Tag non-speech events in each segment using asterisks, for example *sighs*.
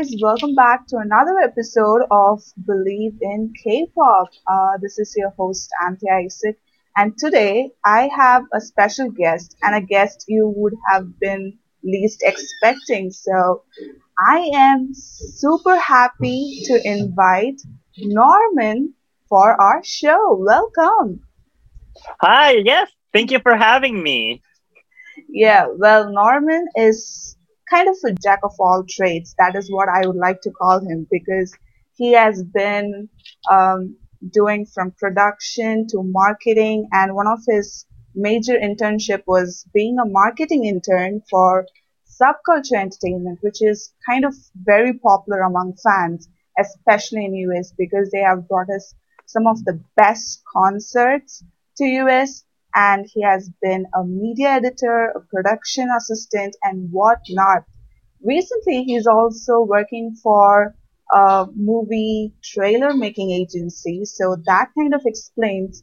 Guys, welcome back to another episode of Believe in K-pop. Uh, this is your host Anthea Isaac, and today I have a special guest and a guest you would have been least expecting. So I am super happy to invite Norman for our show. Welcome. Hi, yes, thank you for having me. Yeah, well, Norman is kind of a jack of all trades. That is what I would like to call him because he has been um, doing from production to marketing, and one of his major internship was being a marketing intern for SubKulture Entertainment, which is kind of very popular among fans, especially in US because they have brought us some of the best concerts to US and he has been a media editor, a production assistant, and whatnot. Recently, he's also working for a movie trailer making agency, so that kind of explains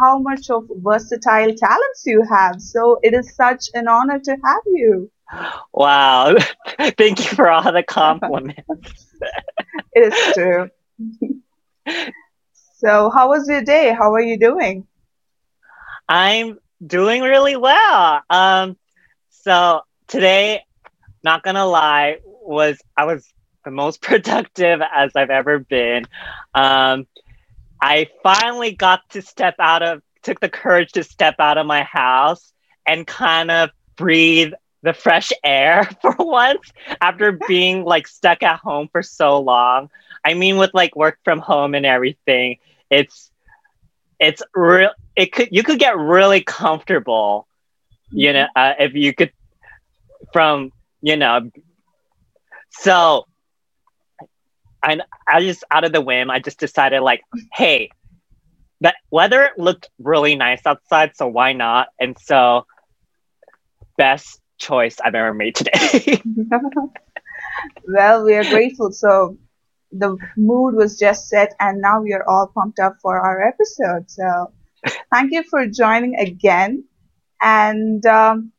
how much of versatile talents you have. So it is such an honor to have you. Wow. *laughs* Thank you for all the compliments. *laughs* it is true. *laughs* so, how was your day? How are you doing? I'm doing really well. Um, so today, not gonna lie, was I was the most *laughs* productive as I've ever been. Um, I finally got to step out of, took the courage to step out of my house and kind of breathe the fresh air *laughs* for once after being like stuck at home for so long. I mean, with like work from home and everything, it's it's real it could you could get really comfortable you know uh, if you could from you know so I, I just out of the whim i just decided like hey the weather looked really nice outside so why not? And so best choice i've ever made today. *laughs* *laughs* Well we are grateful. So the mood was just set and now we are all pumped up for our episode. So thank you for joining again. And um,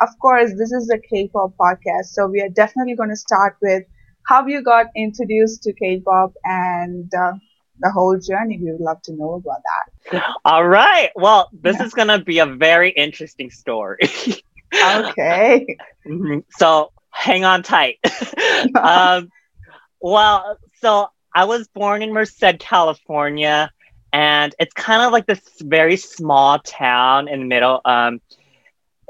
of course, this is a K-pop podcast. So we are definitely going to start with how you got introduced to K-pop and uh, the whole journey. We would love to know about that. All right. Well, this yeah. is going to be a very interesting story. *laughs* okay. Mm-hmm. So hang on tight. *laughs* um, well, so I was born in Merced, California, and it's kind of like this very small town in the middle, um,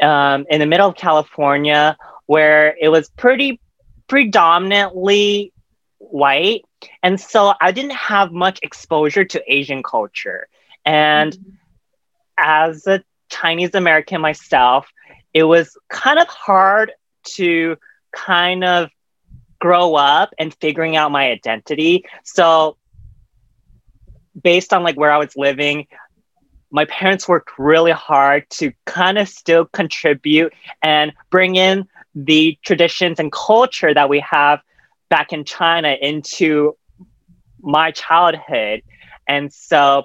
um, in the middle of California, where it was pretty predominantly white, and so I didn't have much exposure to Asian culture. And mm-hmm. as a Chinese American myself, it was kind of hard to kind of grow up and figuring out my identity. So based on like where I was living, my parents worked really hard to kind of still contribute and bring in the traditions and culture that we have back in China into my childhood. And so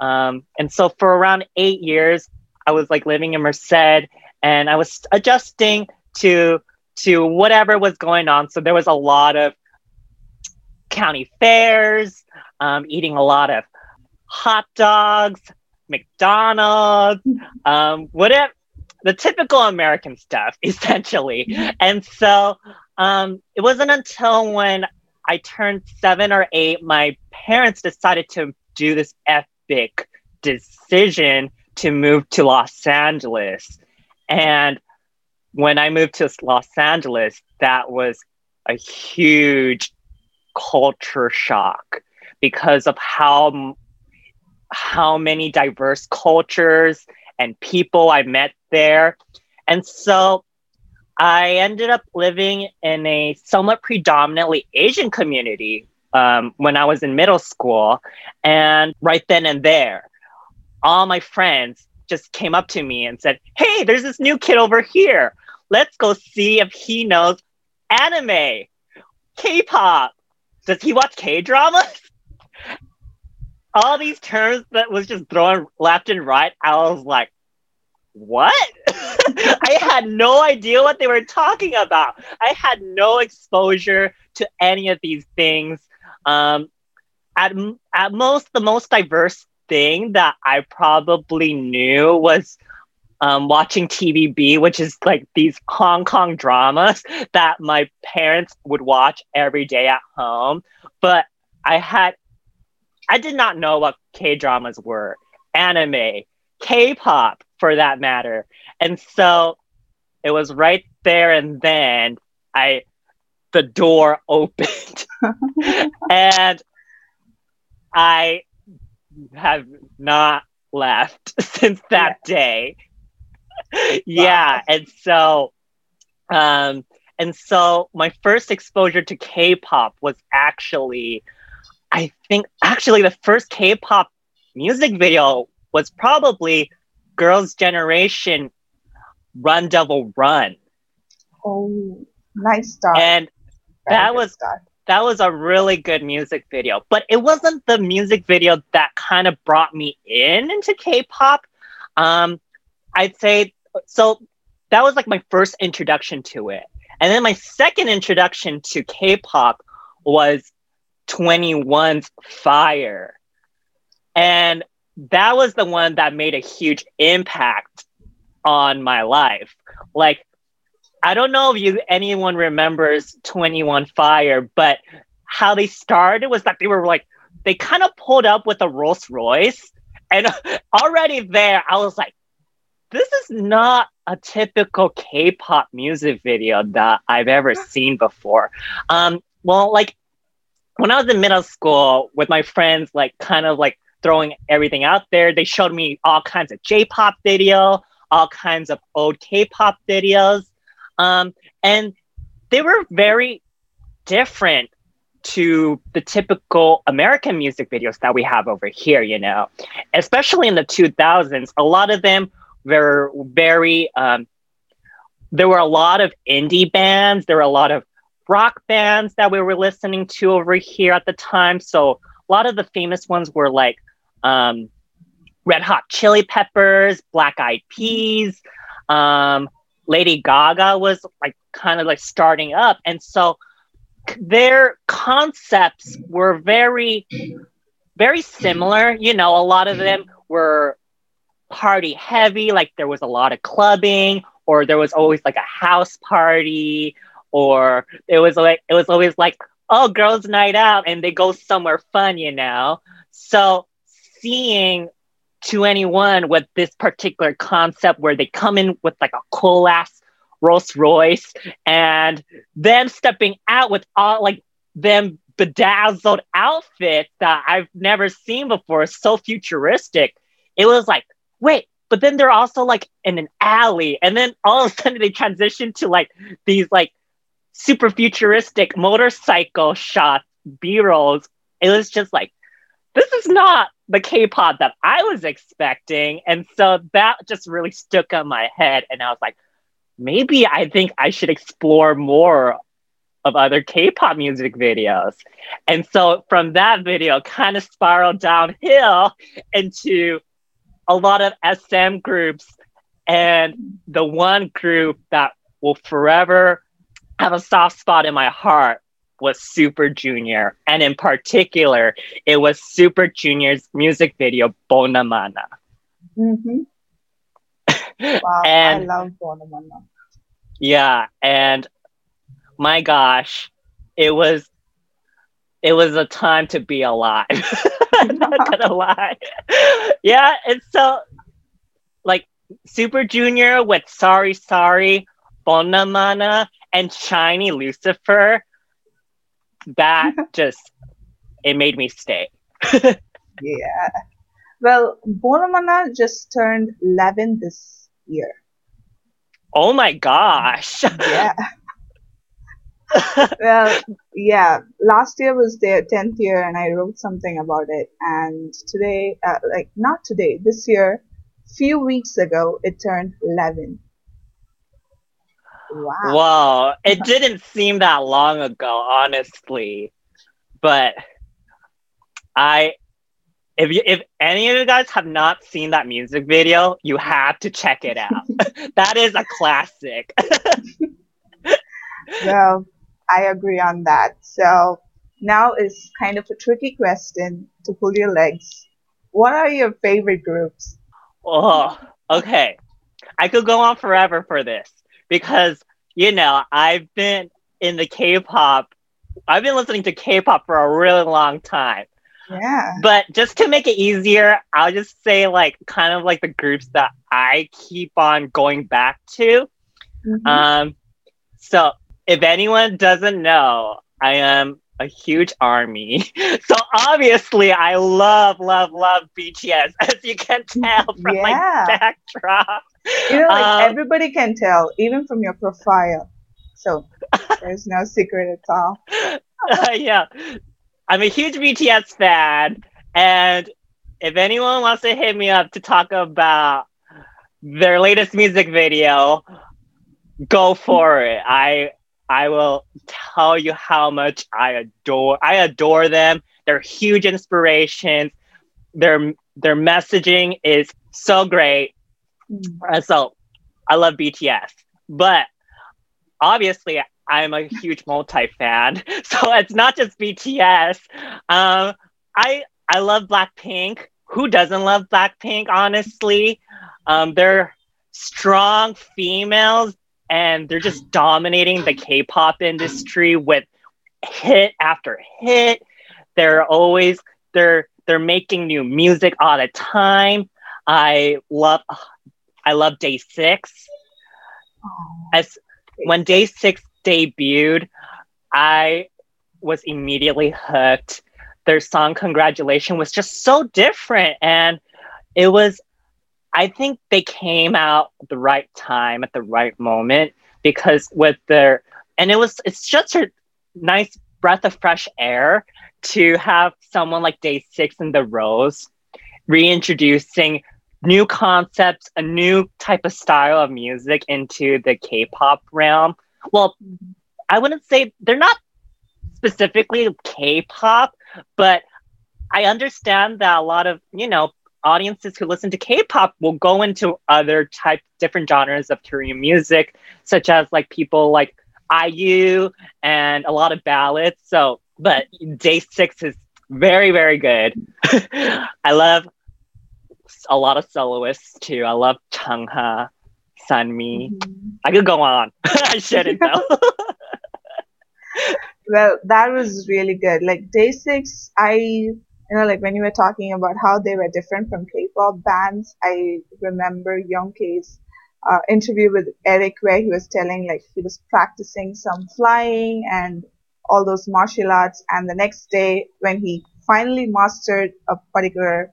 um, and so for around eight years, I was like living in Merced and I was adjusting to to whatever was going on. So there was a lot of county fairs, um, eating a lot of hot dogs, McDonald's, um, whatever the typical American stuff, *laughs* essentially. And so um, it wasn't until when I turned seven or eight, my parents decided to do this epic decision to move to Los Angeles. And when I moved to Los Angeles, that was a huge culture shock because of how how many diverse cultures and people I met there. And so I ended up living in a somewhat predominantly Asian community um, when I was in middle school. And right then and there, all my friends just came up to me and said, Hey, there's this new kid over here. Let's go see if he knows anime, K pop. Does he watch K dramas? All these terms that was just thrown left and right. I was like, what? *laughs* I had no idea what they were talking about. I had no exposure to any of these things. Um, at, at most, the most diverse thing that I probably knew was um, watching TVB, which is like these Hong Kong dramas that my parents would watch every day at home. But I had, I did not know what K dramas were, anime, K pop for that matter. And so it was right there and then I, the door *laughs* opened and I have not left *laughs* since that yeah. day. *laughs* yeah, wow. and so um and so my first exposure to K-pop was actually I think actually the first K-pop music video was probably Girls' Generation Run Devil Run. Oh, nice start. And Very that was start that was a really good music video. But it wasn't the music video that kind of brought me in into K-pop. Um, I'd say so. That was like my first introduction to it, and then my second introduction to K-pop was 2NE1's Fire, and that was the one that made a huge impact on my life. Like I don't know if you anyone remembers 2NE1 Fire, but how they started was that they were like they kind of pulled up with a Rolls Royce, and *laughs* already there I was like, this is not a typical K-pop music video that I've ever seen before. Um, well, like when I was in middle school with my friends, like kind of like throwing everything out there, they showed me all kinds of J-pop video, all kinds of old K-pop videos. Um, and they were very different to the typical American music videos that we have over here, you know, especially in the 2000s. A lot of them were very, um, there were a lot of indie bands, there were a lot of rock bands that we were listening to over here at the time. So a lot of the famous ones were like um, Red Hot Chili Peppers, Black Eyed Peas, um, Lady Gaga was like kind of like starting up. And so their concepts were very, very similar. You know, a lot of them were party heavy, like there was a lot of clubbing, or there was always like a house party, or it was like, it was always like, oh, girls' night out, and they go somewhere fun, you know? So seeing 2NE1 with this particular concept where they come in with like a cool ass Rolls Royce and them stepping out with all like them bedazzled outfits that I've never seen before, so futuristic. It was like, wait, but then they're also like in an alley, and then all of a sudden they transition to like these like super futuristic motorcycle shots, B rolls. It was just like, this is not the K-pop that I was expecting. And so that just really stuck on my head. And I was like, maybe I think I should explore more of other K-pop music videos. And so from that video kind of spiraled downhill *laughs* into a lot of SM groups and the one group that will forever have a soft spot in my heart was Super Junior, and in particular, it was Super Junior's music video Bonamana. Mm-hmm. *laughs* Wow, and, I love Bonamana. Yeah, and my gosh, it was it was a time to be alive. *laughs* I'm not gonna lie. Yeah, and so like Super Junior with Sorry Sorry, Bonamana, and SHINee Lucifer that *laughs* just it made me stay. yeah. Well, Bonamana just turned 11 this year. Oh my gosh. yeah. *laughs* *laughs* well, yeah. Last year was their tenth year, and I wrote something about it. And today, uh, like not today, this year, few weeks ago, it turned eleven. Wow. Wow, it didn't seem that long ago, honestly. But I if you if any of you guys have not seen that music video, you have to check it out. *laughs* that is a classic. *laughs* well, I agree on that. So now is kind of a tricky question to pull your legs. What are your favorite groups? Oh, okay. I could go on forever for this because you know I've been in the K-pop. I've been listening to K-pop for a really long time. Yeah. But just to make it easier, I'll just say like kind of like the groups that I keep on going back to. Mm-hmm. Um, so if anyone doesn't know, I am a huge army. *laughs* So obviously I love, love, love BTS, *laughs* as you can tell from yeah. my backdrop. You know, like um, everybody can tell, even from your profile. So *laughs* there's no secret at all. Uh, yeah. I'm a huge BTS fan, and if anyone wants to hit me up to talk about their latest music video, go for it. I I will tell you how much I adore I adore them. They're huge inspirations. Their their messaging is so great. Mm. So I love BTS. But obviously I'm a huge multi fan. *laughs* So it's not just BTS. Um, I I love Blackpink. Who doesn't love Blackpink? Honestly, um, they're strong females and they're just dominating the K-pop industry with hit after hit. They're always they're they're making new music all the time. I love I love Day Six. As when Day Six debuted, I was immediately hooked. Their song "Congratulation" was just so different, and it was I think they came out at the right time at the right moment because with their and it was it's just a nice breath of fresh air to have someone like Day Six and the Rose reintroducing new concepts, a new type of style of music into the K-pop realm. Well, I wouldn't say they're not specifically K-pop, but I understand that a lot of, you know, audiences who listen to K-pop will go into other type different genres of Korean music, such as like people like IU and a lot of ballads. So, but Day Six is very very good. *laughs* I love a lot of soloists too. I love Chungha, Sunmi. Mm-hmm. I could go on. *laughs* I shouldn't though. *laughs* well, that was really good. Like Day Six, I you know, like when you were talking about how they were different from K-pop bands, I remember Young K's uh, interview with Eric where he was telling like he was practicing some flying and all those martial arts, and the next day when he finally mastered a particular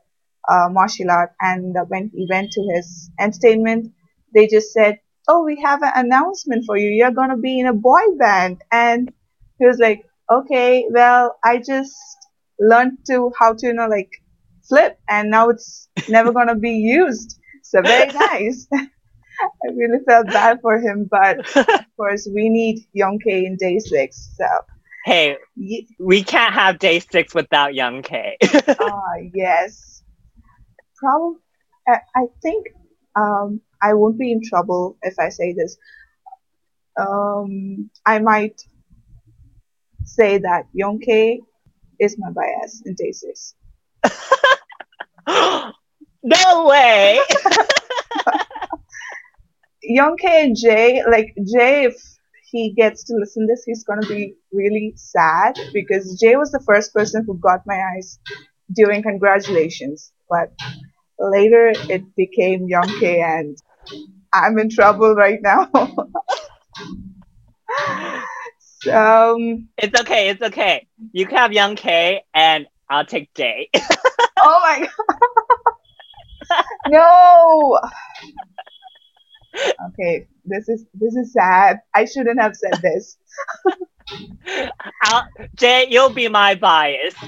uh, martial art, and uh, when he went to his entertainment, they just said, "Oh, we have an announcement for you. You're gonna be in a boy band," and he was like, "Okay, well, I just." Learned to how to you know like flip and now it's *laughs* never to be used. So very *laughs* nice. *laughs* I really felt bad for him but of course we need Young-K in day six so. Hey we can't have day six without Young K ah uh, yes. Probably I, I think um, i won't be in trouble if i say this. Um, i might say that Young K is my bias in day six. no way. *laughs* Young K and Jay, like Jay, if he gets to listen to this, he's gonna be really sad because Jay was the first person who got my eyes during congratulations, but later it became Young K and I'm in trouble right now. *laughs* Um, it's okay. It's okay. You can have young K, and I'll take Jay. *laughs* oh my god! *laughs* no. Okay, this is this is sad. I shouldn't have said this. I'll, Jay, you'll be my bias. *laughs*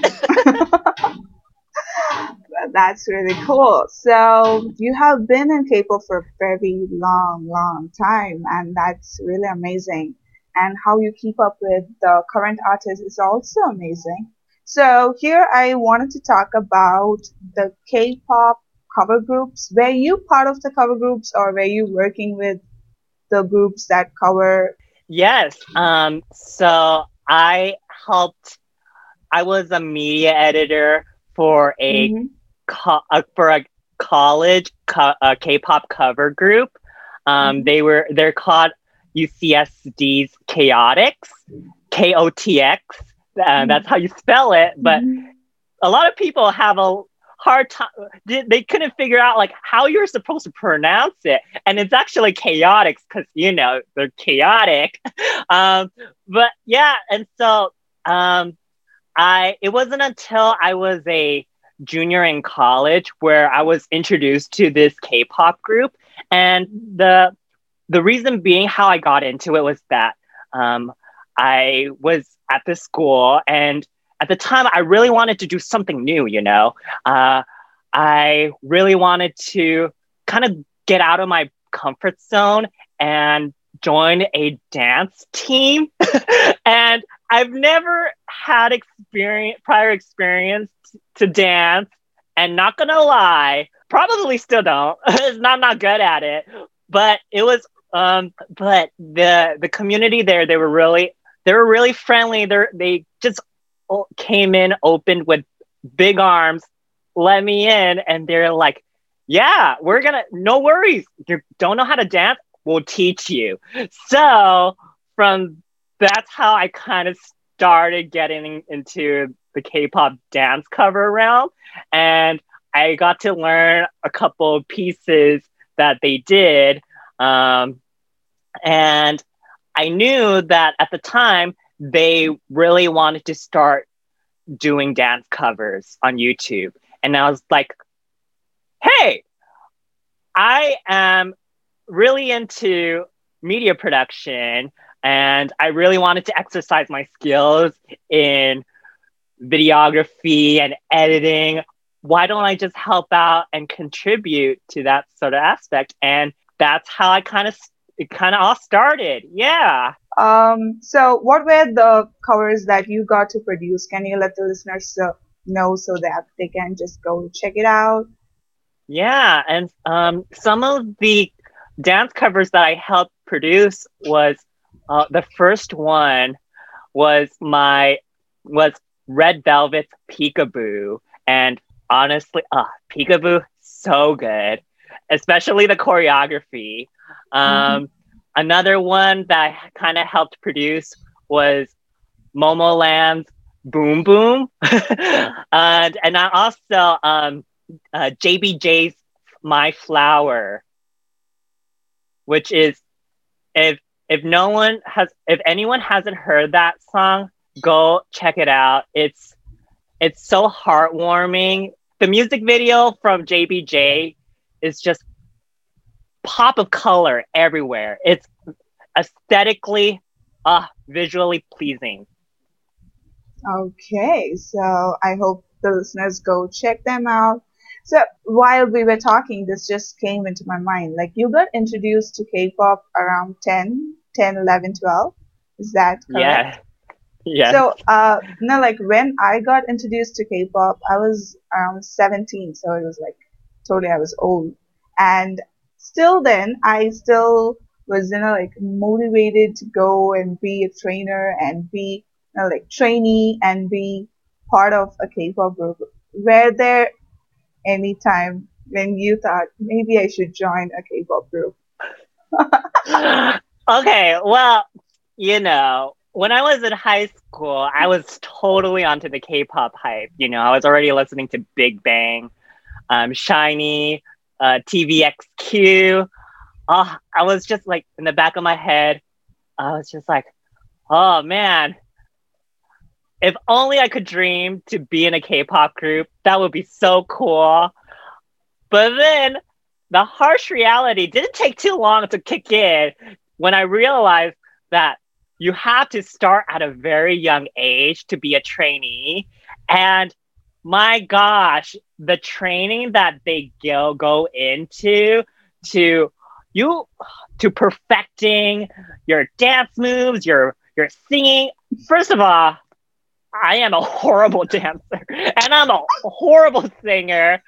That's really cool. So you have been in K-pop for a very long, long time, and that's really amazing. And how you keep up with the current artists is also amazing. So here I wanted to talk about the K-pop cover groups. Were you part of the cover groups, or were you working with the groups that cover? Yes. Um. So I helped. I was a media editor for a Mhm. co- uh, for a college co- a K-pop cover group. Um, Mhm. they were they're called UCSD's Chaotix, K O T X. Uh, That's how you spell it. But Mhm. a lot of people have a hard time. They, they couldn't figure out like how you're supposed to pronounce it, and it's actually chaotic because you know they're chaotic. *laughs* um, but yeah, and so um, I it wasn't until I was a junior in college where I was introduced to this K-pop group, and the the reason being how I got into it was that um, I was at this school and at the time I really wanted to do something new, you know. Uh, I really wanted to kind of get out of my comfort zone and join a dance team. *laughs* and I've never had experience prior experience to dance and not gonna lie, probably still don't. *laughs* not not good at it. But it was um but the the community there they were really they were really friendly. They they just came in opened with big arms, let me in, and they're like, "Yeah, we're gonna no worries. You don't know how to dance? We'll teach you." So from that's how I kind of started getting into the K-pop dance cover realm, and I got to learn a couple of pieces that they did, um, and I knew that at the time they really wanted to start doing dance covers on YouTube. And I was like, hey, I am really into media production and I really wanted to exercise my skills in videography and editing. Why don't I just help out and contribute to that sort of aspect? And that's how I kind of it kind of all started. Yeah. Um, so what were the covers that you got to produce? Can you let the listeners uh, know so that they can just go check it out? Yeah, and um, some of the dance covers that I helped produce was uh, the first one was my was Red Velvet's Peekaboo, and honestly, uh, Peekaboo so good, especially the choreography. Um, Another one that kind of helped produce was Momoland's Boom Boom, *laughs* and and I also um, uh, JBJ's My Flower, which is if if no one has if anyone hasn't heard that song, go check it out. It's it's so heartwarming. The music video from JBJ is just pop of color everywhere. It's aesthetically, uh, visually pleasing. Okay, so I hope the listeners go check them out. So while we were talking, this just came into my mind. Like you got introduced to K-pop around 10, 10, 11, 12. Is that correct? Yeah. Yeah. So, uh, no, like when I got introduced to K-pop, I was around 17, so it was like totally I was old. And still then, I still was, you know, like motivated to go and be a trainer and be, you know, like trainee and be part of a K-pop group. Were there any time when you thought maybe I should join a K-pop group? *laughs* okay, well, you know, when I was in high school, I was totally onto the K-pop hype. You know, I was already listening to Big Bang, um, SHINee, uh, TVXQ. Oh, I was just like in the back of my head, I was just like, oh man, if only I could dream to be in a K-pop group, that would be so cool. But then the harsh reality didn't take too long to kick in when I realized that you have to start at a very young age to be a trainee. And my gosh, the training that they go go into to you to perfecting your dance moves, your your singing. First of all, I am a horrible *laughs* dancer and I'm a horrible singer.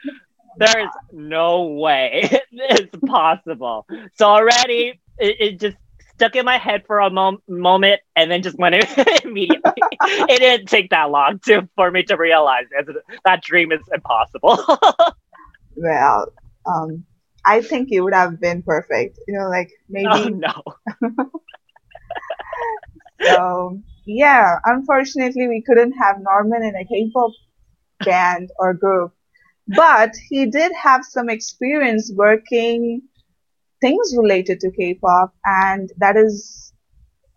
There's no way *laughs* it's possible. So already it, it just stuck in my head for a mom- moment and then just went *laughs* immediately. *laughs* it didn't take that long to for me to realize that, that dream is impossible. *laughs* well, um, I think you would have been perfect. You know, like maybe. Oh, no. so yeah, unfortunately, we couldn't have Norman in a K-pop band or group, but he did have some experience working things related to K-pop, and that is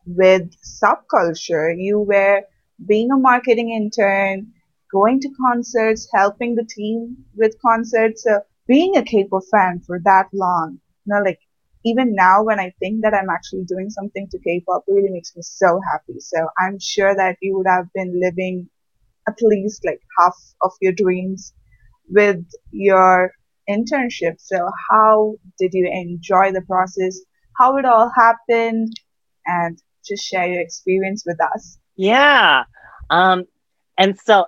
with SubKulture. You were being a marketing intern, going to concerts, helping the team with concerts. So being a K-pop fan for that long, you like even now when I think that I'm actually doing something to K-pop really makes me so happy. So I'm sure that you would have been living at least like half of your dreams with your internship. So how did you enjoy the process? How it all happened? And just share your experience with us. Yeah. Um, and so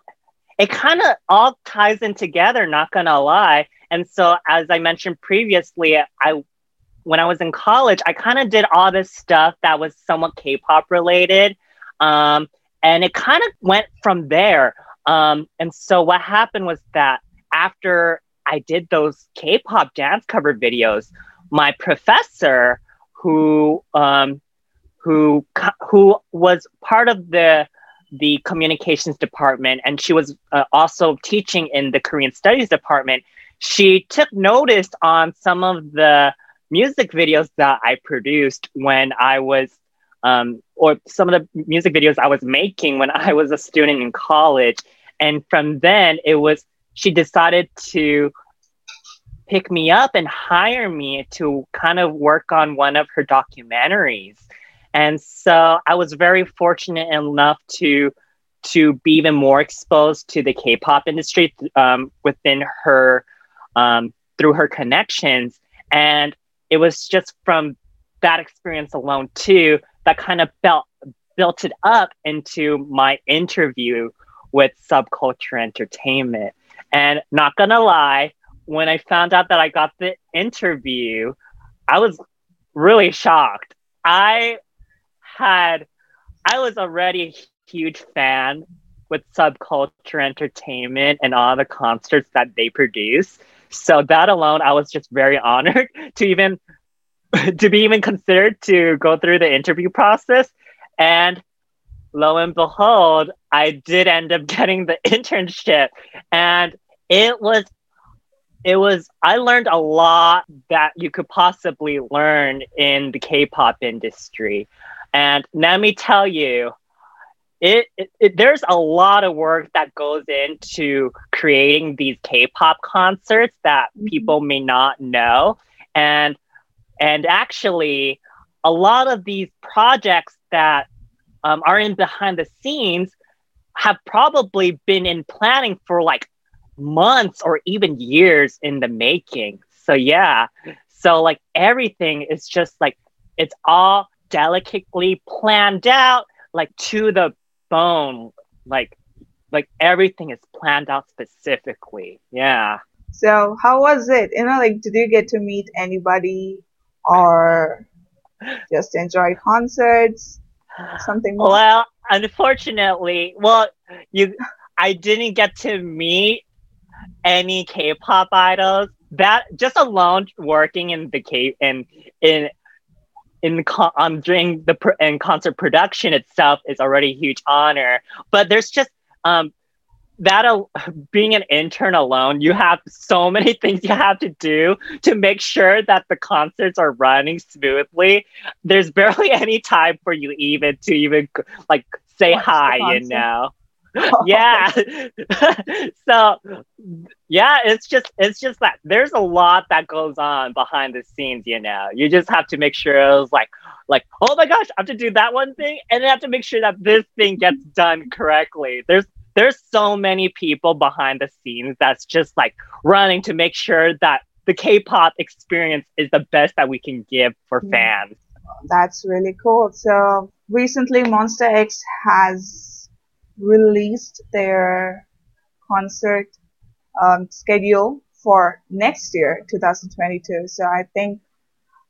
it kind of all ties in together, not gonna lie. And so as I mentioned previously, I when I was in college, I kind of did all this stuff that was somewhat K-pop related. Um, and it kind of went from there. Um, and so what happened was that after I did those K-pop dance cover videos, my professor, who um, who who was part of the the communications department, and she was uh, also teaching in the Korean studies department. She took notice on some of the music videos that I produced when I was, um, or some of the music videos I was making when I was a student in college. And from then, it was she decided to pick me up and hire me to kind of work on one of her documentaries. And so I was very fortunate enough to to be even more exposed to the K-pop industry um, within her um, through her connections. And it was just from that experience alone too that kind of built built it up into my interview with SubKulture Entertainment. And not gonna lie, when I found out that I got the interview, I was really shocked. I had, I was already a huge fan with SubKulture Entertainment and all the concerts that they produce. So that alone, I was just very *laughs* honored to even *laughs* to be even considered to go through the interview process. And lo and behold, I did end up *laughs* getting the internship, and it was it was I learned a lot that you could possibly learn in the K-pop industry. And let me tell you, it, it, it, there's a lot of work that goes into creating these K-pop concerts that mm-hmm. people may not know. And and actually a lot of these projects that um, are in behind the scenes have probably been in planning for like months or even years in the making. So yeah. So like everything is just like it's all delicately planned out like to the bone. Like like everything is planned out specifically. Yeah. So how was it? You know, like did you get to meet anybody or just enjoy concerts? Something more? Well, unfortunately, well, you I didn't get to meet any K-pop idols. That just alone working in the K in in in um during the in concert production itself is already a huge honor. But there's just um that uh, being an intern alone, you have so many *laughs* things you have to do to make sure that the concerts are running smoothly. There's barely *laughs* any time for you even to even like say hi, you know. *laughs* yeah. so yeah, it's just it's just that there's a lot that goes on behind the scenes, you know. You just have to make sure it was like like, oh my gosh, I have to do that one thing, and I have to make sure that this thing gets done correctly. There's there's so many people behind the scenes that's just like running to make sure that the K-pop experience is the best that we can give for fans. That's really cool. So recently, Monsta X has released their concert um, schedule for next year, 2022. So I think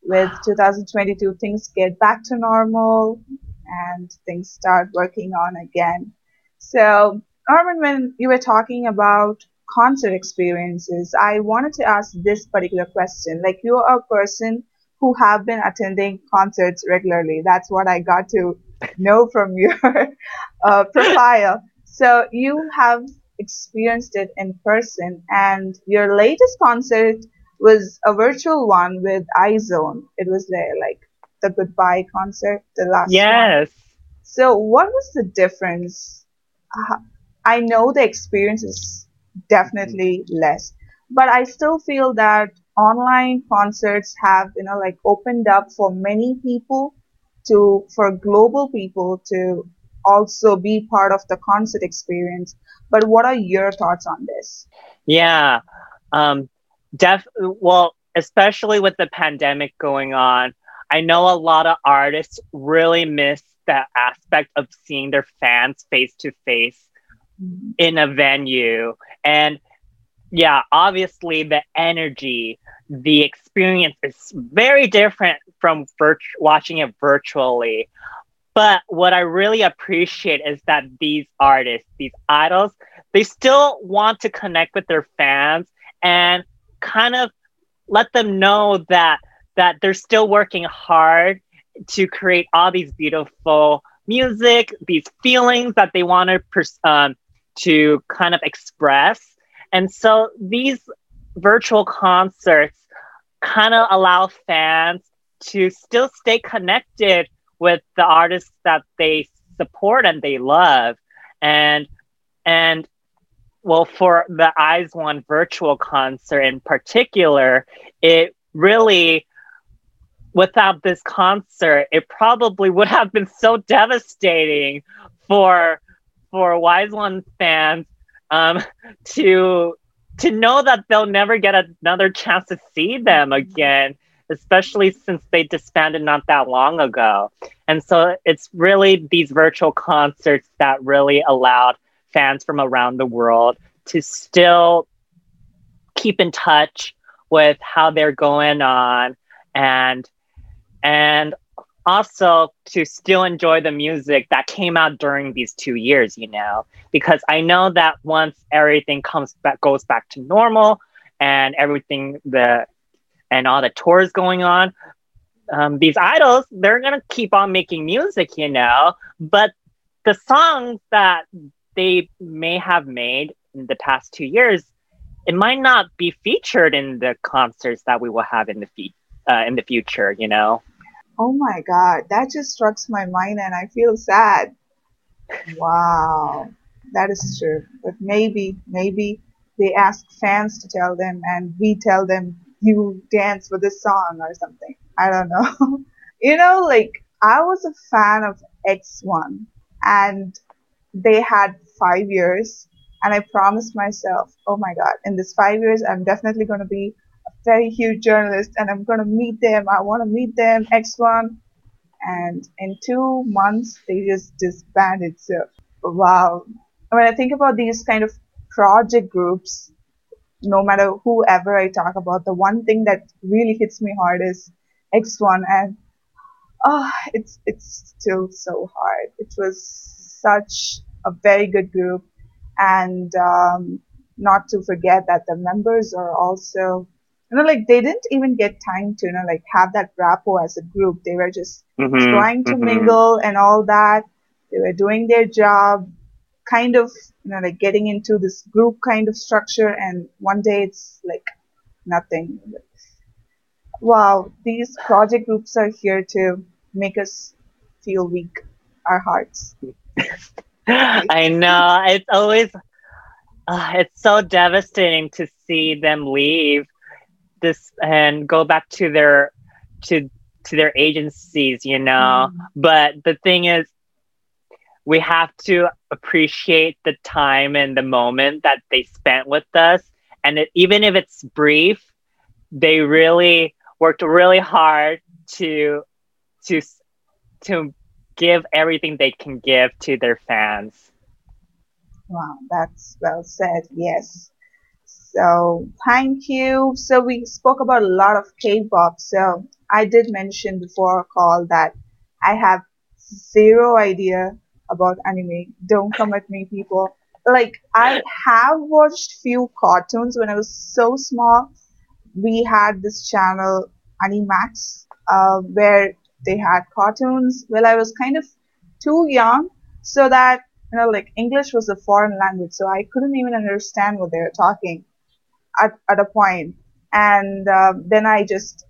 with 2022, things get back to normal and things start working on again. So, Norman, when you were talking about concert experiences, I wanted to ask this particular question. Like, you're a person who have been attending concerts regularly. That's what I got to know from your *laughs* uh, profile. So, you have experienced it in person, and your latest concert was a virtual one with IZ*ONE. It was there, like the goodbye concert, the last yes. One. So, what was the difference? I know the experience is definitely less, but I still feel that online concerts have, you know, like opened up for many people to, for global people to also be part of the concert experience. But what are your thoughts on this? Yeah. Um, def well, especially with the pandemic going on, I know a lot of artists really miss that aspect of seeing their fans face to face in a venue. And yeah, obviously the energy, the experience is very different from virt- watching it virtually. But what I really appreciate is that these artists, these idols, they still want to connect with their fans and kind of let them know that that they're still working hard to create all these beautiful music, these feelings that they want to um, to kind of express. And so these virtual concerts kind of allow fans to still stay connected with the artists that they support and they love. And and well, for the IZ*ONE virtual concert in particular, it really, without this concert, it probably would have been so devastating for for IZ*ONE fans um, *laughs* to to know that they'll never get another chance to see them again, especially since they disbanded not that long ago. And so it's really these virtual concerts that really allowed fans from around the world to still keep in touch with how they're going on and and also to still enjoy the music that came out during these two years you know because i know that once everything comes back goes back to normal and everything the and all the tours going on um, these idols they're gonna keep on making music you know but the songs that they may have made in the past two years, it might not be featured in the concerts that we will have in the fe- uh, in the future. You know. Oh my God, that just struck my mind, and I feel sad. Wow, that is true. But maybe, maybe they ask fans to tell them, and we tell them you dance for this song or something. I don't know. *laughs* you know, like I was a fan of X1, and they had five years and I promised myself, oh my God, in this five years, I'm definitely going to be very huge journalist and I'm going to meet them. I want to meet them, X1. And in two months, they just disbanded. So, wow. When I think about these kind of project groups, no matter whoever I talk about, the one thing that really hits me hard is X1. And oh, it's, it's still so hard. It was such a very good group and um, not to forget that the members are also you know like they didn't even get time to you know like have that rapport as a group. They were just mm-hmm, trying to mm-hmm. mingle and all that. They were doing their job kind of you know like getting into this group kind of structure and one day it's like nothing. Wow these project groups are here to make us feel weak our hearts. *laughs* I know. It's always uh, it's so devastating to see them leave this and go back to their to to their agencies, you know. Mm. But the thing is, we have to appreciate the time and the moment that they spent with us. And it, even if it's brief, they really worked really hard to to to give everything they can give to their fans. Wow, that's well said. Yes. So thank you. So we spoke about a lot of K-pop. So I did mention before our call that I have zero idea about anime. Don't come at me, people. Like I have watched few cartoons when I was so small. We had this channel Animax, uh, where they had cartoons. Well, I was kind of too young so that you know, like English was a foreign language, so I couldn't even understand what they were talking at, at a point. And um, then I just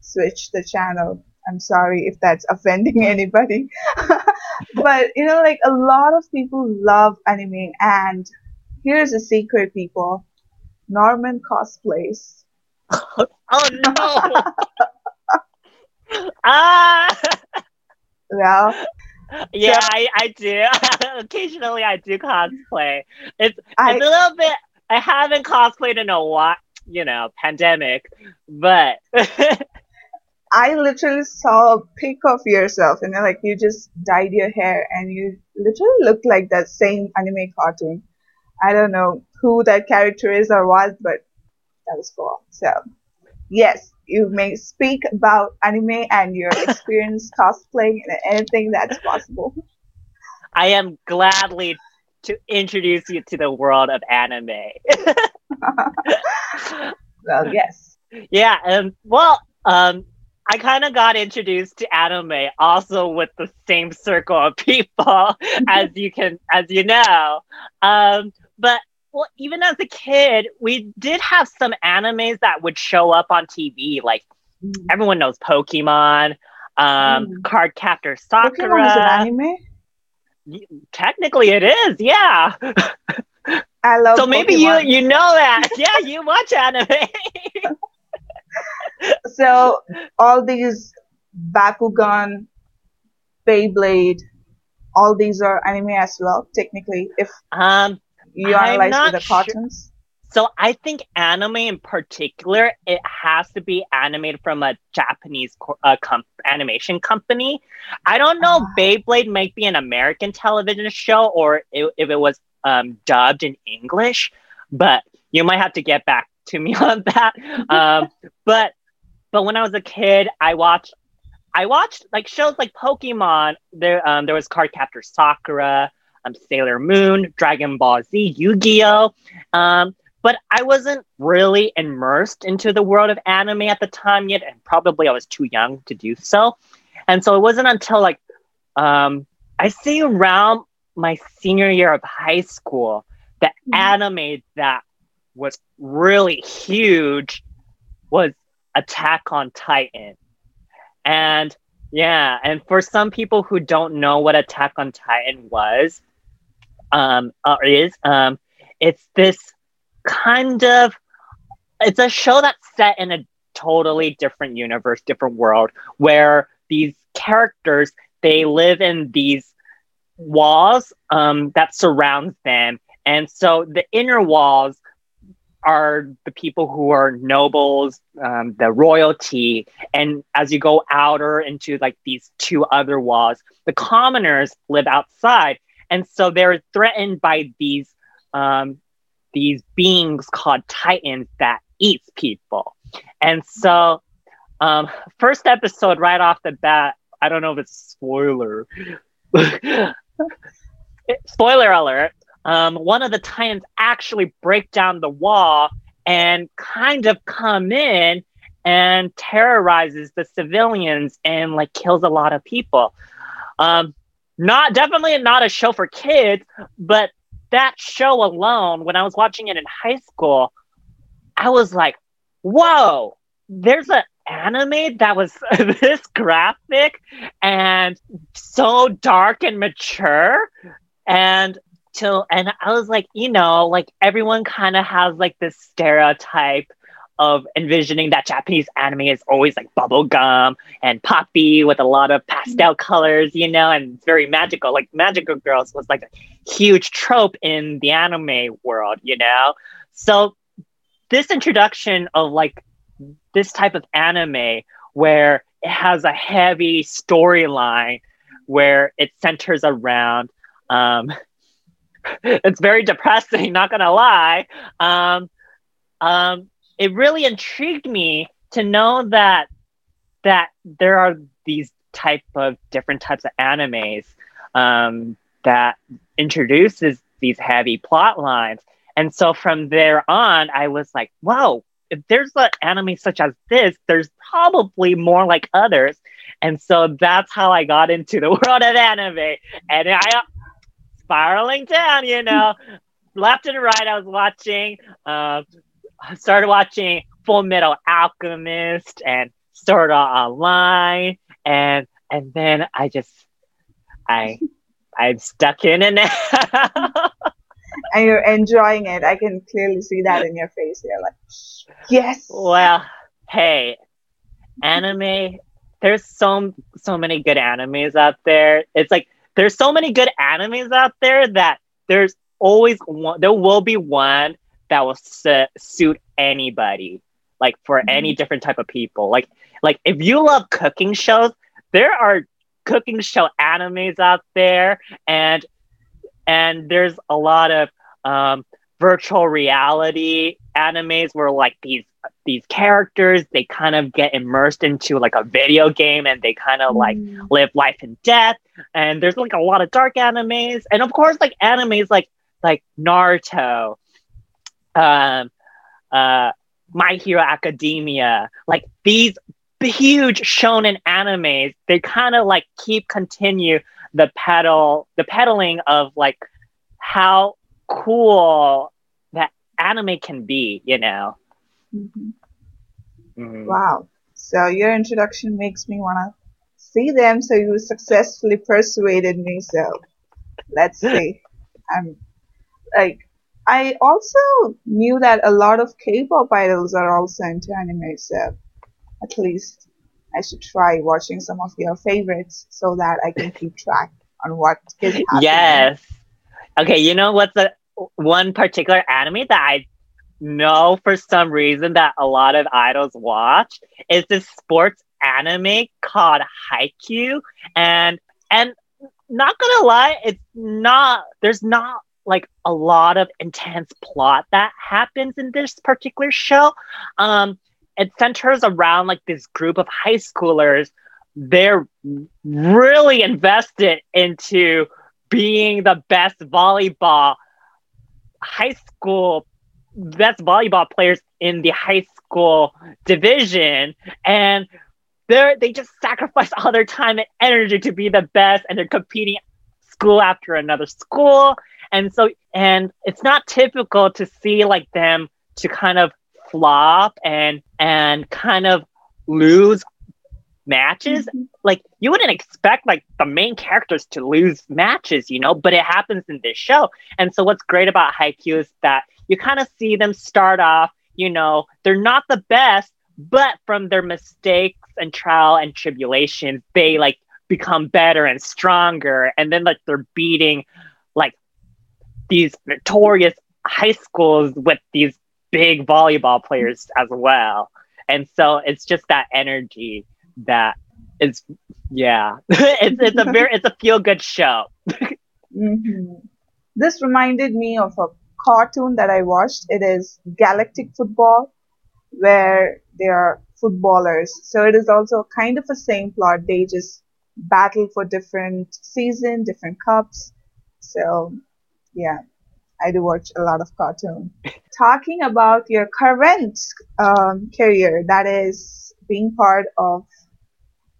switched the channel. I'm sorry if that's *laughs* offending anybody. *laughs* but, you know, like a lot of people love anime. And here's a secret, people Norman cosplays. *laughs* oh no! ah! Well, yeah, So- I, I do. Occasionally, I do cosplay. It's I- it's a little bit. I haven't cosplayed in a while, you know, pandemic, but *laughs* I literally saw a pic of yourself and like you just dyed your hair and you literally looked like that same anime cartoon. I don't know who that character is or what, but that was cool. So, yes, you may speak about anime and your experience *laughs* cosplaying and anything that's possible. I am gladly to introduce you to the world of anime. *laughs* Well, *laughs* yes. yeah, and well, um, I kind of got introduced to anime also with the same circle of people *laughs* as you can, as you know. Um, but well, even as a kid, we did have some animes that would show up on TV. Like everyone knows Pokemon, um, Mm. Card Captor Pokemon is an Sakura. anime. Technically, it is. Yeah. I love so maybe Pokemon. you you know that. yeah, you watch anime. *laughs* So all these Bakugan, Beyblade, all these are anime as well. Technically, if um. you I'm analyze the sure. So I think anime in particular, it has to be animated from a Japanese co- uh, com- animation company. I don't know. Ah. Beyblade might be an American television show, or i- if it was um, dubbed in English. But you might have to get back to me *laughs* on that. Um, *laughs* but but when I was a kid, I watched I watched like shows like Pokemon. There um, there was Card Captor Sakura, um, Sailor Moon, Dragon Ball Z, Yu Gi Oh. Um, but I wasn't really immersed into the world of anime at the time yet, and probably I was too young to do so. And so it wasn't until like um, I say around my senior year of high school the Mhm. anime that was really huge was Attack on Titan. And yeah, and for some people who don't know what Attack on Titan was, um, or is, um, it's this kind of, it's a show that's set in a totally different universe, different world, where these characters they live in these walls um, that surround them, and so the inner walls are the people who are nobles, um, the royalty, and as you go outer into like these two other walls, the commoners live outside, and so they're threatened by these um, these beings called titans that eats people, and so um, first episode right off the bat, I don't know if it's spoiler. *laughs* spoiler alert. Um, one of the titans actually break down the wall and kind of come in and terrorizes the civilians and like kills a lot of people. Um, not definitely not a show for kids, but that show alone, when I was watching it in high school, I was like, "Whoa, there's an anime that was *laughs* this graphic and so dark and mature." And till and I was like, you know, like everyone kind of has like this stereotype of envisioning that Japanese anime is always like bubblegum and poppy with a lot of pastel colors, you know, and it's very magical. Like Magical Girls was like a huge trope in the anime world, you know? So this introduction of like this type of anime where it has a heavy storyline where it centers around um, *laughs* it's very depressing not gonna lie um, um, it really intrigued me to know that that there are these type of different types of animes um, that introduces these heavy plot lines. And so from there on i was like whoa if there's an anime such as this there's probably more like others. And so that's how i got into the *laughs* world of anime. And i spiraling down you know *laughs* left and right i was watching uh, started watching Full Metal Alchemist and Sword Art Online, and and then I just I *laughs* I'm stuck in it now. *laughs* and you're enjoying it. I can clearly see that in your face. You're like, yes. Well, hey, anime. There's so so many good animes out there. It's like there's so many good animes out there that there's always one. There will be one that will su- suit anybody like for mm-hmm. any different type of people like like if you love cooking shows there are cooking show animes out there and and there's a lot of um, virtual reality animes where like these these characters they kind of get immersed into like a video game and they kind of like mm. live life and death and there's like a lot of dark animes and of course like animes like like Naruto um, uh, My Hero Academia, like these huge shonen animes, they kind of like keep continue the pedal, the peddling of like how cool that anime can be, you know. Mm-hmm. Mm-hmm. Wow. So your introduction makes me want to see them. So you successfully persuaded me. So let's see. I'm like I also knew that a lot of K-pop idols are also into anime, so at least I should try watching some of your favorites so that I can keep track on what is happening. Yes. Okay, you know what's the one particular anime that I know for some reason that a lot of idols watch is this sports anime called Haikyuu and and not gonna lie, it's not there's not like a lot of intense plot that happens in this particular show. Um, it centers around like this group of high schoolers. They're really invested into being the best volleyball high school best volleyball players in the high school division and they're they just sacrifice all their time and energy to be the best and they're competing school after another school and so, and it's not typical to see like them to kind of flop and and kind of lose matches. Mm-hmm. Like you wouldn't expect like the main characters to lose matches, you know, but it happens in this show. And so what's great about Haikyuu is that you kind of see them start off, you know, they're not the best, but from their mistakes and trial and tribulation, they like become better and stronger. And then like they're beating these notorious high schools with these big volleyball players as well. And so it's just that energy that is, yeah, *laughs* it's, it's a *laughs* very, it's a feel good show. mm-hmm. This reminded me of a cartoon that I watched. It is Galactik Football, where they are footballers. So it is also kind of a same plot. They just battle for different season, different cups. So yeah, I do watch a lot of cartoon. Talking about your current um, career, that is being part of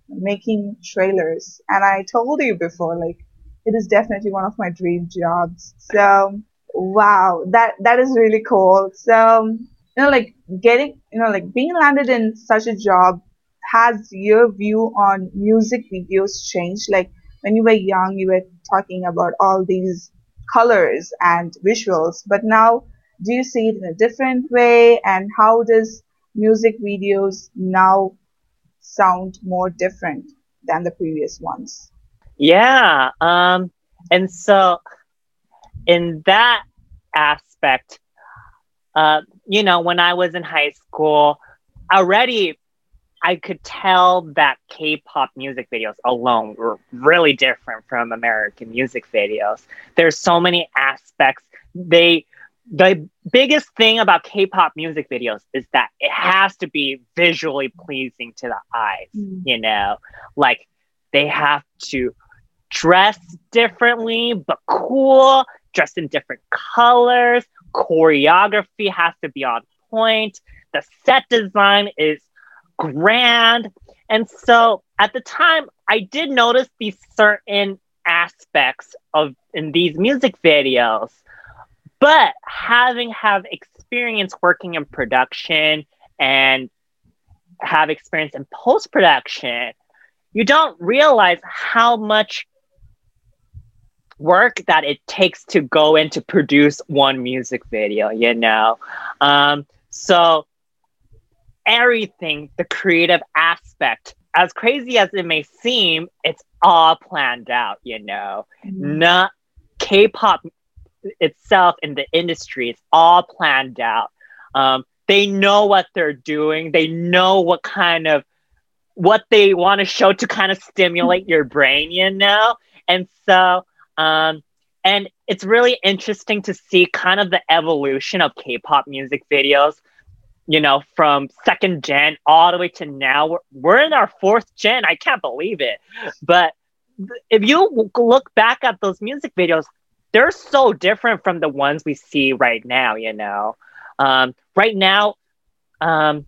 making trailers, and I told you before, like it is definitely one of my dream jobs. So wow, that that is really cool. So you know, like getting, you know, like being landed in such a job has your view on music videos changed? Like when you were young, you were talking about all these colors and visuals. But now, do you see it in a different way? And how does music videos now sound more different than the previous ones. Yeah. Um, and so, in that aspect, uh, you know, when I was in high school, already I could tell that K-pop music videos alone were really different from American music videos. There's so many aspects. They the biggest thing about K-pop music videos is that it has to be visually pleasing to the eyes, mm. you know? Like they have to dress differently but cool, dress in different colors, choreography has to be on point, the set design is grand. And so at the time, I did notice these certain aspects of in these music videos. But having have experience working in production and have experience in post production, you don't realize how much work that it takes to go in to produce one music video, you know? Um, so everything, the creative aspect, as crazy as it may seem, it's all planned out, you know. Mm-hmm. Not K-pop itself in the industry, it's all planned out. Um, they know what they're doing. They know what kind of what they want to show to kind of stimulate *laughs* your brain, you know. And so, um, and it's really interesting to see kind of the evolution of K-pop music videos you know, from second gen all the way to now. We're, we're in our fourth gen. I can't believe it. But if you look back at those music videos, they're so different from the ones we see right now, you know. Um, right now, um,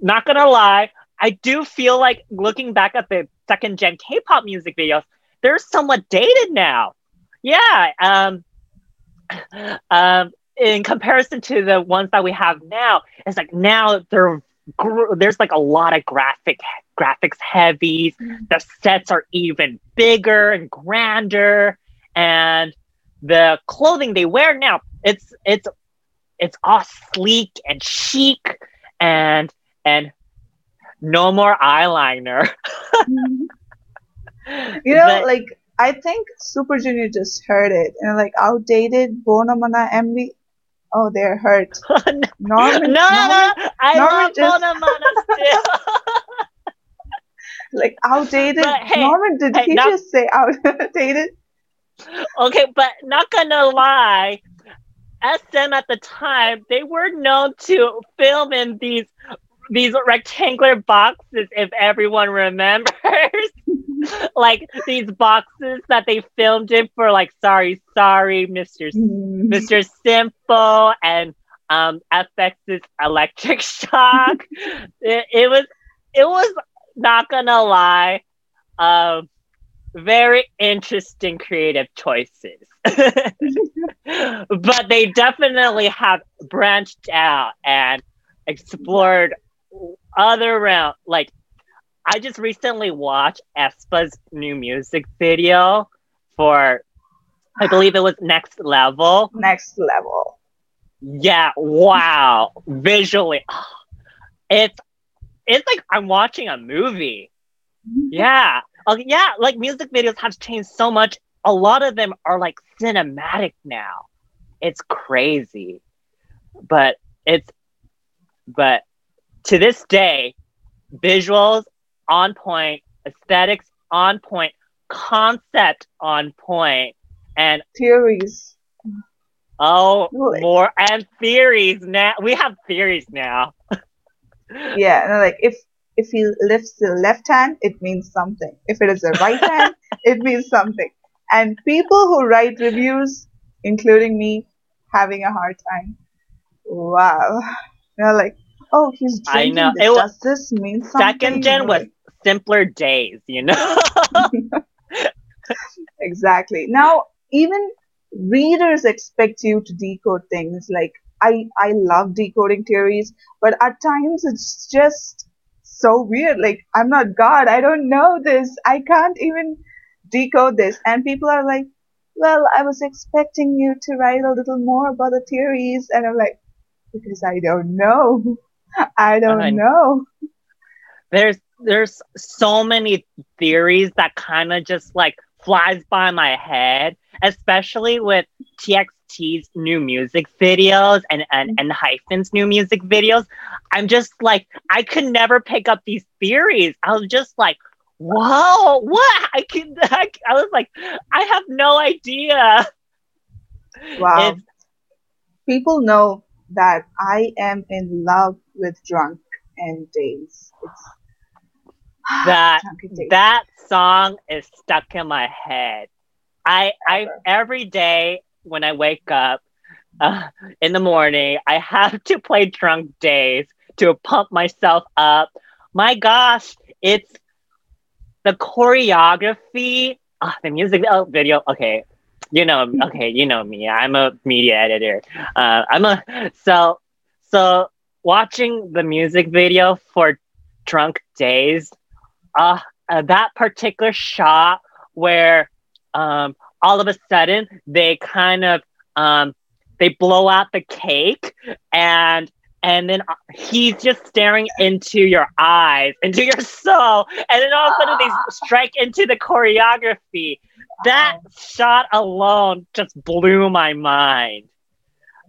not gonna lie, I do feel like looking back at the second gen K pop music videos, they're somewhat dated now. Yeah. Um, *sighs* um, in comparison to the ones that we have now, it's like now there there's like a lot of graphic graphics heavies. Mm-hmm. The sets are even bigger and grander, and the clothing they wear now it's it's it's all sleek and chic and and no more eyeliner. *laughs* Mm-hmm. you know, but, like I think Super Junior just heard it and like outdated Bonamana MV Oh, they're hurt. Norman, *laughs* oh, no, Norman, no, I Norman love just... still. *laughs* like outdated. Hey, Norman, did hey, he not... just say outdated? Okay, but not gonna lie, SM at the time they were known to film in these these rectangular boxes. If everyone remembers. *laughs* like these boxes that they filmed in for like sorry sorry mr mm. mr simple and um f(x)'s electric *laughs* shock it, it, was it was not gonna lie um very interesting creative choices *laughs* but they definitely have branched out and explored other realm like I just recently watched aespa's new music video for, I believe it was Next Level. Next Level. Yeah, wow. Visually, *gasps* it's it's like I'm watching a movie. Yeah, uh, yeah. Like music videos have changed so much. A lot of them are like cinematic now. It's crazy, but it's but to this day, visuals on point, aesthetics on point, concept on point, and theories. Oh, really? more and theories now. We have theories now. *laughs* yeah, and like if if he lifts the left hand, it means something. If it is the right *laughs* hand, it means something. And people who write reviews, including me, having a hard time. Wow. *laughs* You know, like, oh, he's I know. This. It was, Does this mean something? Second gen was simpler days, you know? *laughs* exactly. Now, even readers expect you to decode things. Like, I, I love decoding theories, but at times it's just so weird. Like, I'm not God. I don't know this. I can't even decode this. And people are like, well, I was expecting you to write a little more about the theories. And I'm like, because I don't know. *laughs* *laughs* I don't I- know. there's there's so many theories that kind of just like flies by my head, especially with TXT's new music videos and, and, mm-hmm. ENHYPEN's new music videos. I'm just like, I could never pick up these theories. I was just like, whoa, what? I can, *laughs* I, I was like, I have no idea. Wow. It's- People know that I am in love with Drunk and Dazed. It's *sighs* That- that song is stuck in my head. I I every day when I wake up uh, in the morning, I have to play Drunk-Dazed to pump myself up. My gosh, it's the choreography, ah, the music oh, video. Okay, you know, okay, you know me. I'm a media editor. Uh, I'm a so so watching the music video for Drunk Days. Uh, uh, that particular shot where um, all of a sudden they kind of um, they blow out the cake and and then uh, he's just staring into your eyes into your *laughs* soul and then all of a sudden they strike into the choreography that shot alone just blew my mind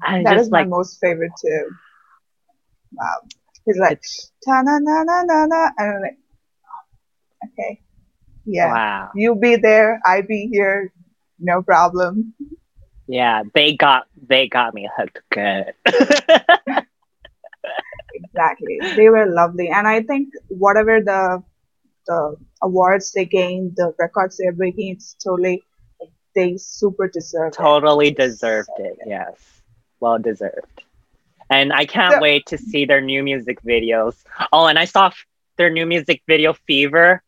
I That is like my most favorite too. Wow. He's like, ta na na na na na. And I'm like, oh, okay. Yeah. wow You be there, I be here. No problem. yeah they got they got me hooked good *laughs* Exactly. They were lovely. And I think whatever the the awards they gain, the records they're breaking, it's totally they super deserve it. totally deserved it. Yes, well deserved. And I can't So- wait to see their new music videos. Oh, and I saw f- their new music video, Fever.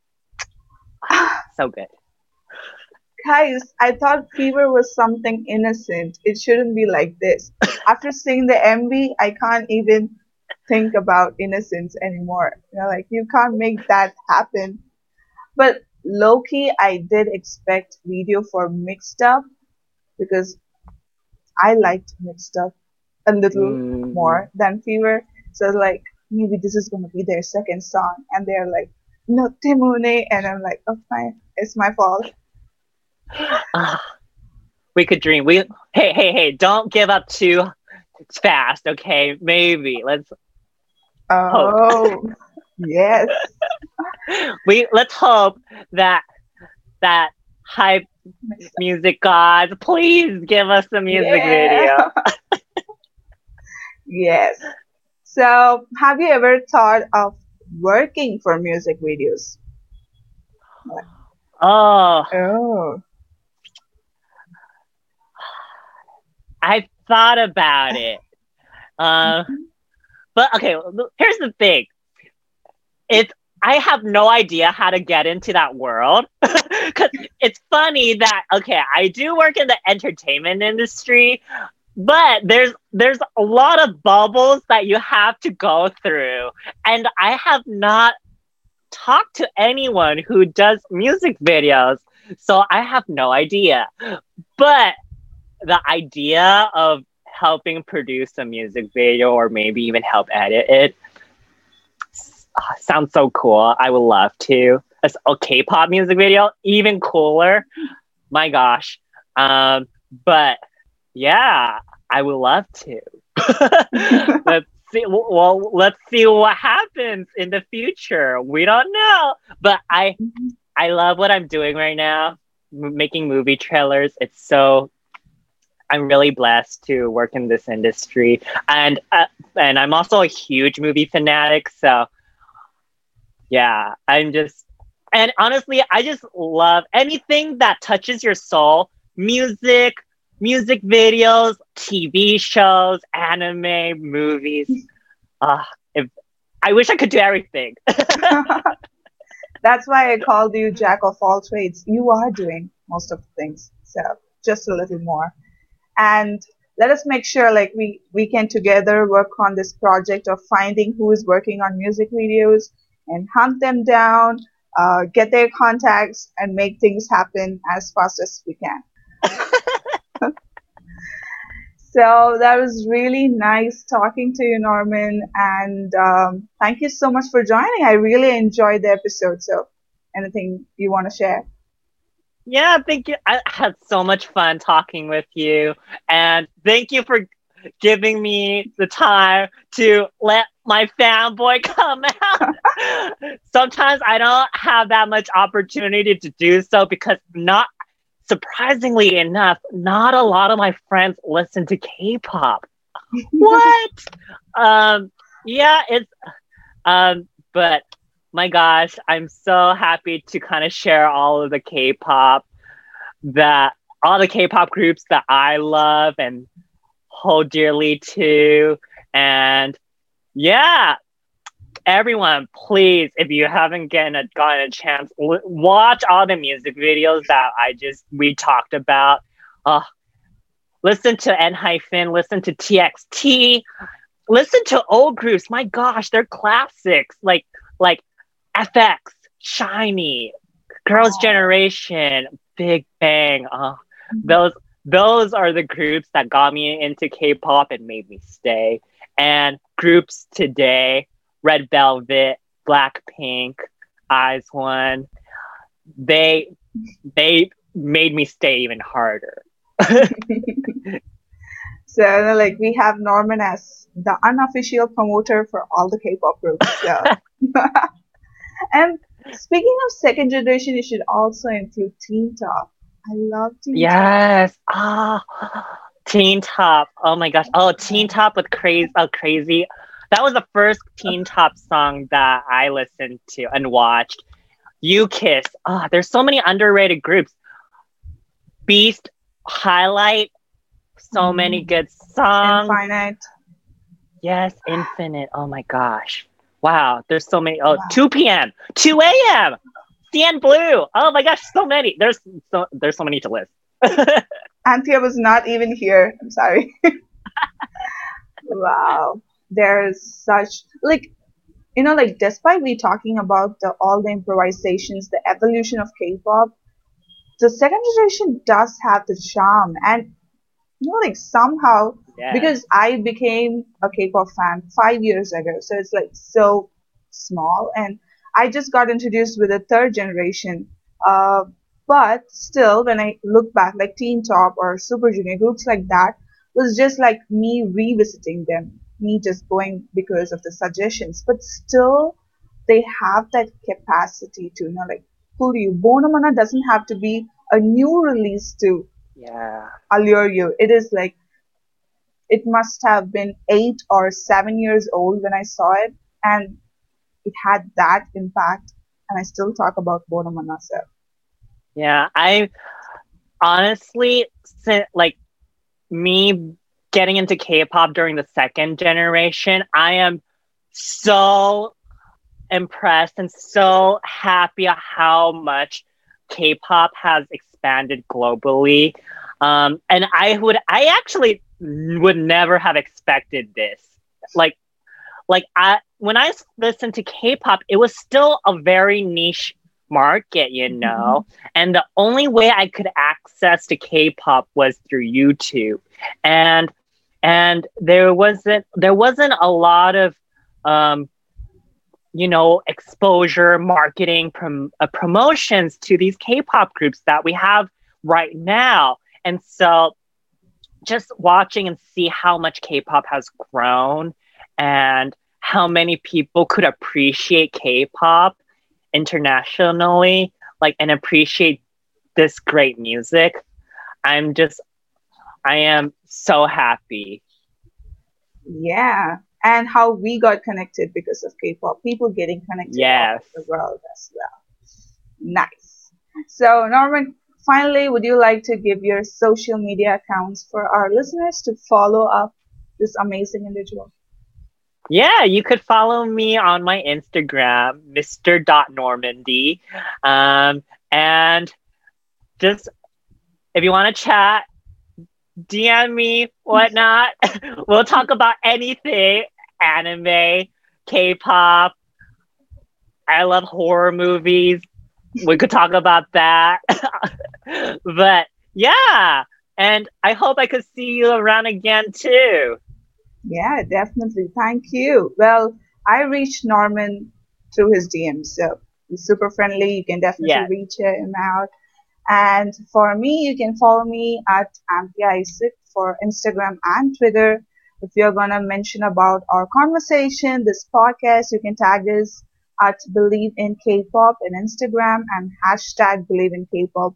*sighs* So good. Guys, I thought Fever was something innocent. It shouldn't be like this. *coughs* After seeing the MV, I can't even think about innocence anymore. You know, like you can't make that happen. But lowkey, I did expect video for Mixed Up because I liked Mixed Up a little Mm. more than Fever. So like maybe this is gonna be their second song, and they're like, no Timone, and I'm like, oh fine, it's my fault. Ah, we could dream. We hey hey hey! Don't give up too fast, okay? Maybe let's Oh, yes. *laughs* *laughs* we let's hope that that hype music gods please give us a music Yeah. video. *laughs* yes. So, have you ever thought of working for music videos? Oh, Oh, I thought about it. Uh, but okay, here's the thing. It's I have no idea how to get into that world *laughs* because it's funny that okay, I do work in the entertainment industry, but there's there's a lot of bubbles that you have to go through, and I have not talked to anyone who does music videos, so I have no idea. But the idea of helping produce a music video or maybe even help edit it ah, *sighs* sounds so cool. I would love to. A K-pop music video, even cooler. My gosh. Um, but yeah, I would love to. *laughs* let's see. Well, let's see what happens in the future. We don't know, but I I love what I'm doing right now, m- making movie trailers. It's so I'm really blessed to work in this industry, and uh, and I'm also a huge movie fanatic. So yeah, I'm just and honestly, I just love anything that touches your soul. Music, music videos, TV shows, anime, movies. Ah, if I wish I could do everything. *laughs* that's why I called you Jack of all trades. You are doing most of the things, so just a little more. And let us make sure, like we we can together work on this project of finding who is working on music videos and hunt them down, uh, get their contacts, and make things happen as fast as we can. *laughs* So that was really nice talking to you, Norman, and um, thank you so much for joining. I really enjoyed the episode. So, anything you want to share? Yeah, thank you. I had so much fun talking with you, and thank you for giving me the time to let my fanboy *laughs* come out. Sometimes I don't have that much opportunity to do so because not surprisingly enough, not a lot of my friends listen to K-pop. *laughs* what? um, yeah, it's um, but my gosh, I'm so happy to kind of share all of the K-pop that all the K-pop groups that I love and hold dearly to, and yeah, everyone, please, if you haven't gotten a, gotten a chance, l- watch all the music videos that I just we talked about. Uh, listen to ENHYPEN, listen to TXT, listen to old groups. My gosh, they're classics like like f(x), SHINee, Girls' Generation, Big Bang. Uh, those those are the groups that got me into K-pop and made me stay. And groups today Red Velvet, Blackpink, IZ*ONE, They they made me stay even harder. *laughs* so like we have Norman as the unofficial promoter for all the K-pop groups. So. *laughs* *laughs* and speaking of second generation, you should also include Teen Top. I love Teen yes. Top. Ah, Teen Top. Oh my gosh. Oh, Teen Top with crazy, oh, crazy that was the first Teen Top song that I listened to and watched. You Kiss. Ah, oh, there's so many underrated groups. Beast, Highlight, so many good songs. Infinite. Yes, Infinite. Oh my gosh. Wow, there's so many. Oh, wow. 2PM, 2 a.m., CN Blue. Oh my gosh, so many. There's so there's so many to list. *laughs* Anthea was not even here. I'm sorry. *laughs* wow there's such like you know like despite we talking about the, all the improvisations the evolution of k-pop the second generation does have the charm and you know like somehow yeah. because i became a k-pop fan five years ago so it's like so small and i just got introduced with a third generation uh, but still when i look back like teen top or super junior groups like that was just like me revisiting them me just going because of the suggestions, but still they have that capacity to, you know, like pull you. Bonamana doesn't have to be a new release to yeah. allure you. It is like it must have been eight or seven years old when I saw it, and it had that impact. And I still talk about Bonamana. So. Yeah, I honestly, like me getting into K-pop during the second generation, I am so impressed and so happy how much K-pop has expanded globally. Um, and I would, I actually would never have expected this. Like, like I, when I listened to K-pop, it was still a very niche market, you know. Mm-hmm. And the only way I could access to K-pop was through YouTube. And and there wasn't there wasn't a lot of um, you know exposure marketing prom- uh, promotions to these k-pop groups that we have right now and so just watching and see how much k-pop has grown and how many people could appreciate k-pop internationally like and appreciate this great music i'm just I am so happy. Yeah. And how we got connected because of K-pop. People getting connected yes. the world as well. Nice. So Norman, finally, would you like to give your social media accounts for our listeners to follow up this amazing individual? Yeah, you could follow me on my Instagram, Mr. Normandy. Um, and just if you want to chat, DM me, whatnot. *laughs* we'll talk about anything anime, K pop. I love horror movies. We could talk about that. *laughs* but yeah. And I hope I could see you around again too. Yeah, definitely. Thank you. Well, I reached Norman through his DMs, so he's super friendly. You can definitely Yes. reach him out. And for me, you can follow me at Isaac for Instagram and Twitter. If you're gonna mention about our conversation, this podcast, you can tag us at Bleav in K-pop in Instagram and hashtag Bleav in K-pop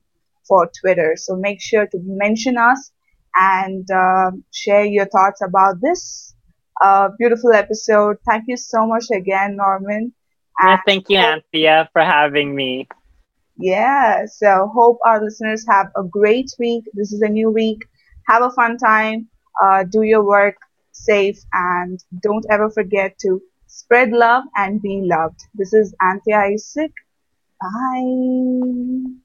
for Twitter. So make sure to mention us and um share your thoughts about this uh, beautiful episode. Thank you so much again, Norman. And thank you, Anthea, for having me. yeah, so hope our listeners have a great week. This is a new week. Have a fun time. Uh, do your work safe and don't ever forget to spread love and be loved. This is Anthea Isaac. Bye.